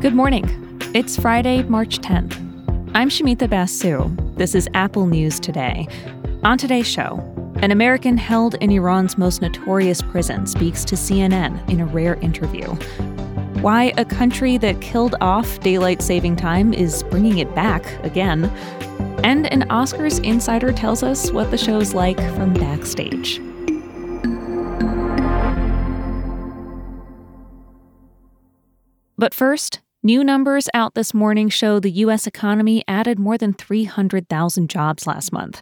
Good morning. It's Friday, March 10th. I'm Shumita Basu. This is Apple News Today. On today's show, an American held in Iran's most notorious prison speaks to CNN in a rare interview. Why a country that killed off daylight saving time is bringing it back again. And an Oscars insider tells us what the show's like from backstage. But first, New numbers out this morning show the U.S. economy added more than 300,000 jobs last month.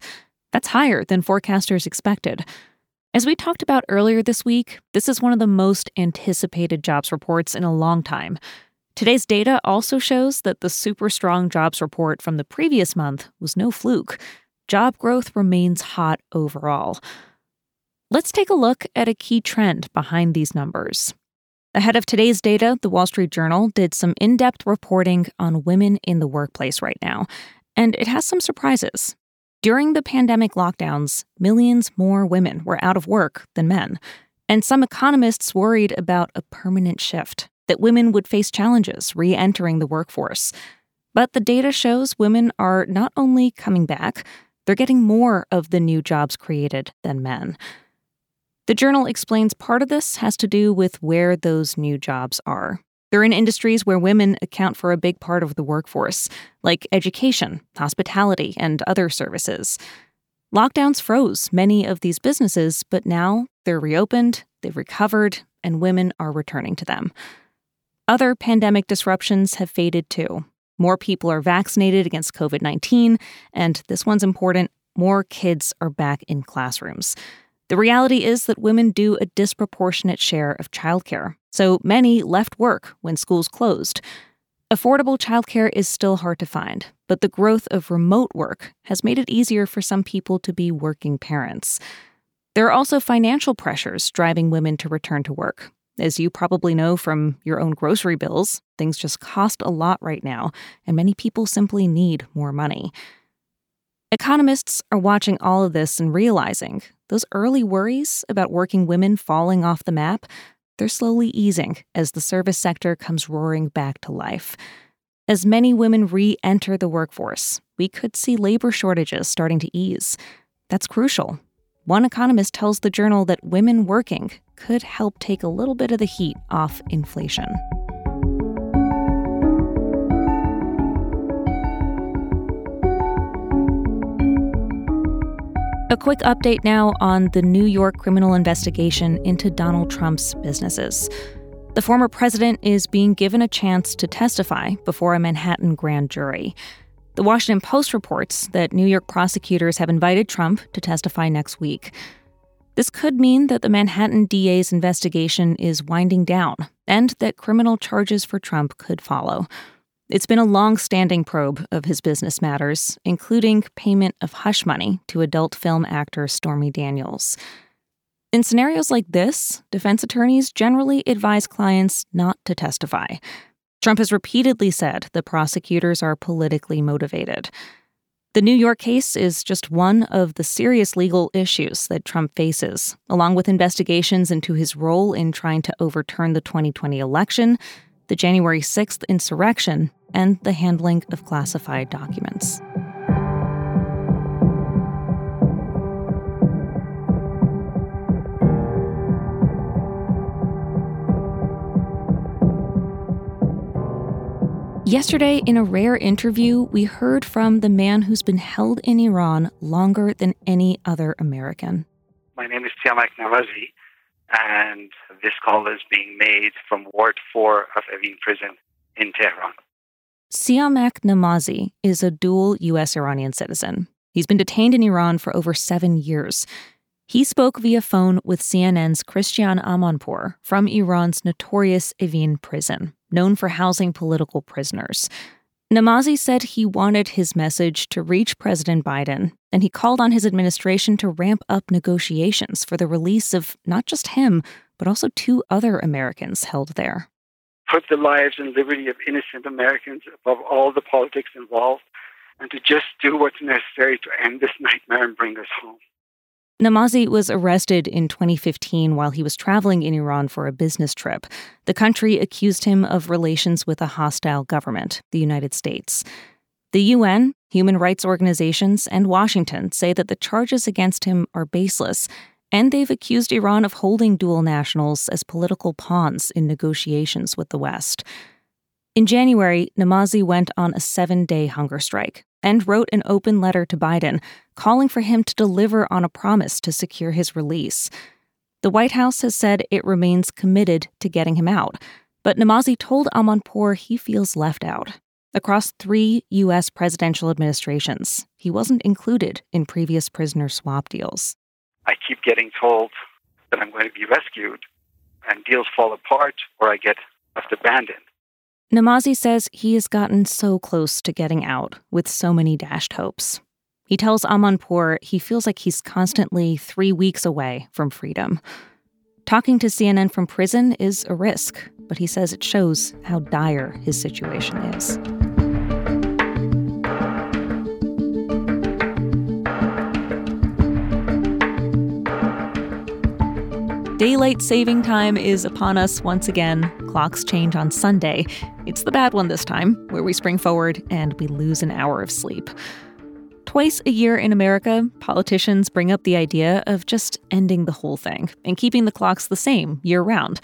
That's higher than forecasters expected. As we talked about earlier this week, this is one of the most anticipated jobs reports in a long time. Today's data also shows that the super strong jobs report from the previous month was no fluke. Job growth remains hot overall. Let's take a look at a key trend behind these numbers. Ahead of today's data, the Wall Street Journal did some in depth reporting on women in the workplace right now, and it has some surprises. During the pandemic lockdowns, millions more women were out of work than men, and some economists worried about a permanent shift, that women would face challenges re entering the workforce. But the data shows women are not only coming back, they're getting more of the new jobs created than men. The journal explains part of this has to do with where those new jobs are. They're in industries where women account for a big part of the workforce, like education, hospitality, and other services. Lockdowns froze many of these businesses, but now they're reopened, they've recovered, and women are returning to them. Other pandemic disruptions have faded too. More people are vaccinated against COVID 19, and this one's important more kids are back in classrooms. The reality is that women do a disproportionate share of childcare, so many left work when schools closed. Affordable childcare is still hard to find, but the growth of remote work has made it easier for some people to be working parents. There are also financial pressures driving women to return to work. As you probably know from your own grocery bills, things just cost a lot right now, and many people simply need more money. Economists are watching all of this and realizing those early worries about working women falling off the map, they're slowly easing as the service sector comes roaring back to life. As many women re enter the workforce, we could see labor shortages starting to ease. That's crucial. One economist tells the journal that women working could help take a little bit of the heat off inflation. Quick update now on the New York criminal investigation into Donald Trump's businesses. The former president is being given a chance to testify before a Manhattan grand jury. The Washington Post reports that New York prosecutors have invited Trump to testify next week. This could mean that the Manhattan DA's investigation is winding down and that criminal charges for Trump could follow. It's been a long standing probe of his business matters, including payment of hush money to adult film actor Stormy Daniels. In scenarios like this, defense attorneys generally advise clients not to testify. Trump has repeatedly said the prosecutors are politically motivated. The New York case is just one of the serious legal issues that Trump faces, along with investigations into his role in trying to overturn the 2020 election, the January 6th insurrection, and the handling of classified documents. Yesterday, in a rare interview, we heard from the man who's been held in Iran longer than any other American. My name is Siamak Namazi, and this call is being made from Ward 4 of Evin Prison in Tehran. Siamak Namazi is a dual U.S. Iranian citizen. He's been detained in Iran for over seven years. He spoke via phone with CNN's Christiane Amanpour from Iran's notorious Evin prison, known for housing political prisoners. Namazi said he wanted his message to reach President Biden, and he called on his administration to ramp up negotiations for the release of not just him, but also two other Americans held there put the lives and liberty of innocent Americans above all the politics involved, and to just do what's necessary to end this nightmare and bring us home. Namazi was arrested in 2015 while he was traveling in Iran for a business trip. The country accused him of relations with a hostile government, the United States. The UN, human rights organizations, and Washington say that the charges against him are baseless, and they've accused Iran of holding dual nationals as political pawns in negotiations with the West. In January, Namazi went on a seven day hunger strike and wrote an open letter to Biden calling for him to deliver on a promise to secure his release. The White House has said it remains committed to getting him out, but Namazi told Amanpour he feels left out. Across three U.S. presidential administrations, he wasn't included in previous prisoner swap deals. I keep getting told that I'm going to be rescued, and deals fall apart or I get left abandoned. Namazi says he has gotten so close to getting out with so many dashed hopes. He tells Amanpour he feels like he's constantly three weeks away from freedom. Talking to CNN from prison is a risk, but he says it shows how dire his situation is. Daylight saving time is upon us once again. Clocks change on Sunday. It's the bad one this time, where we spring forward and we lose an hour of sleep. Twice a year in America, politicians bring up the idea of just ending the whole thing and keeping the clocks the same year round.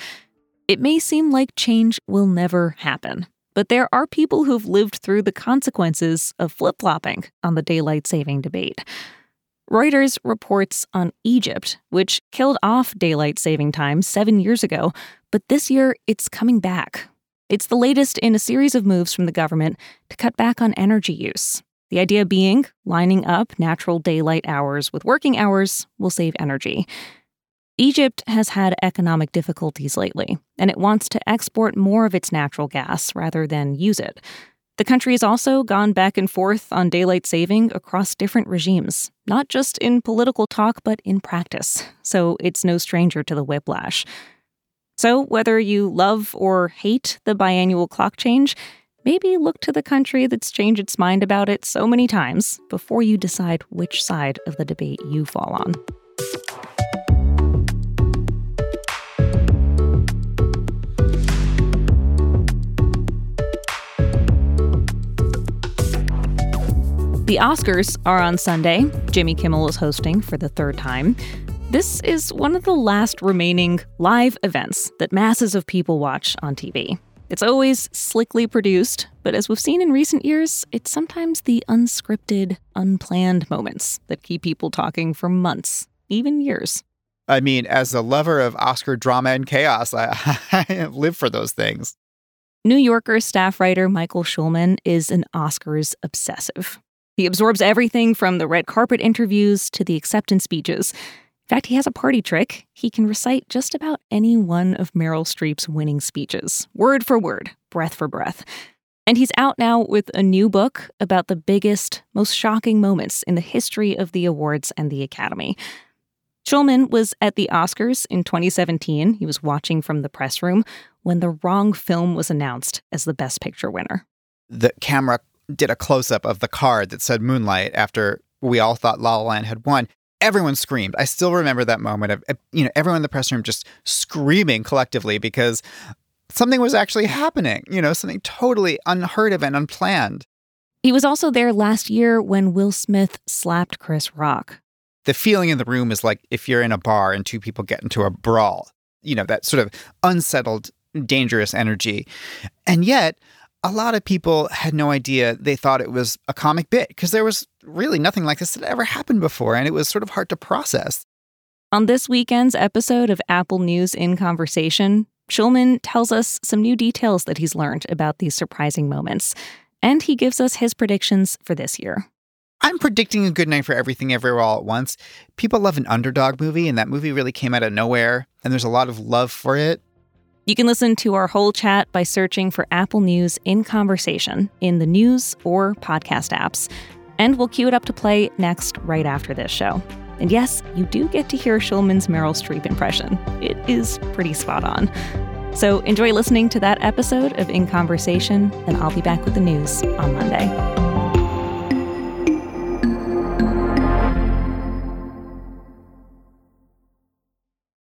It may seem like change will never happen, but there are people who've lived through the consequences of flip flopping on the daylight saving debate. Reuters reports on Egypt, which killed off daylight saving time seven years ago, but this year it's coming back. It's the latest in a series of moves from the government to cut back on energy use. The idea being lining up natural daylight hours with working hours will save energy. Egypt has had economic difficulties lately, and it wants to export more of its natural gas rather than use it. The country has also gone back and forth on daylight saving across different regimes, not just in political talk, but in practice, so it's no stranger to the whiplash. So, whether you love or hate the biannual clock change, maybe look to the country that's changed its mind about it so many times before you decide which side of the debate you fall on. The Oscars are on Sunday. Jimmy Kimmel is hosting for the third time. This is one of the last remaining live events that masses of people watch on TV. It's always slickly produced, but as we've seen in recent years, it's sometimes the unscripted, unplanned moments that keep people talking for months, even years. I mean, as a lover of Oscar drama and chaos, I, I live for those things. New Yorker staff writer Michael Schulman is an Oscars obsessive. He absorbs everything from the red carpet interviews to the acceptance speeches. In fact, he has a party trick. He can recite just about any one of Meryl Streep's winning speeches, word for word, breath for breath. And he's out now with a new book about the biggest, most shocking moments in the history of the awards and the Academy. Schulman was at the Oscars in 2017. He was watching from the press room when the wrong film was announced as the Best Picture winner. The camera did a close up of the card that said Moonlight after we all thought La La Land had won. Everyone screamed. I still remember that moment of eh, you know everyone in the press room just screaming collectively because something was actually happening. You know, something totally unheard of and unplanned. He was also there last year when Will Smith slapped Chris Rock. The feeling in the room is like if you're in a bar and two people get into a brawl. You know, that sort of unsettled, dangerous energy. And yet, a lot of people had no idea. They thought it was a comic bit because there was really nothing like this that ever happened before, and it was sort of hard to process. On this weekend's episode of Apple News in Conversation, Schulman tells us some new details that he's learned about these surprising moments, and he gives us his predictions for this year. I'm predicting a good night for everything everywhere all at once. People love an underdog movie, and that movie really came out of nowhere, and there's a lot of love for it. You can listen to our whole chat by searching for Apple News in Conversation in the news or podcast apps. And we'll cue it up to play next, right after this show. And yes, you do get to hear Schulman's Meryl Streep impression. It is pretty spot on. So enjoy listening to that episode of In Conversation, and I'll be back with the news on Monday.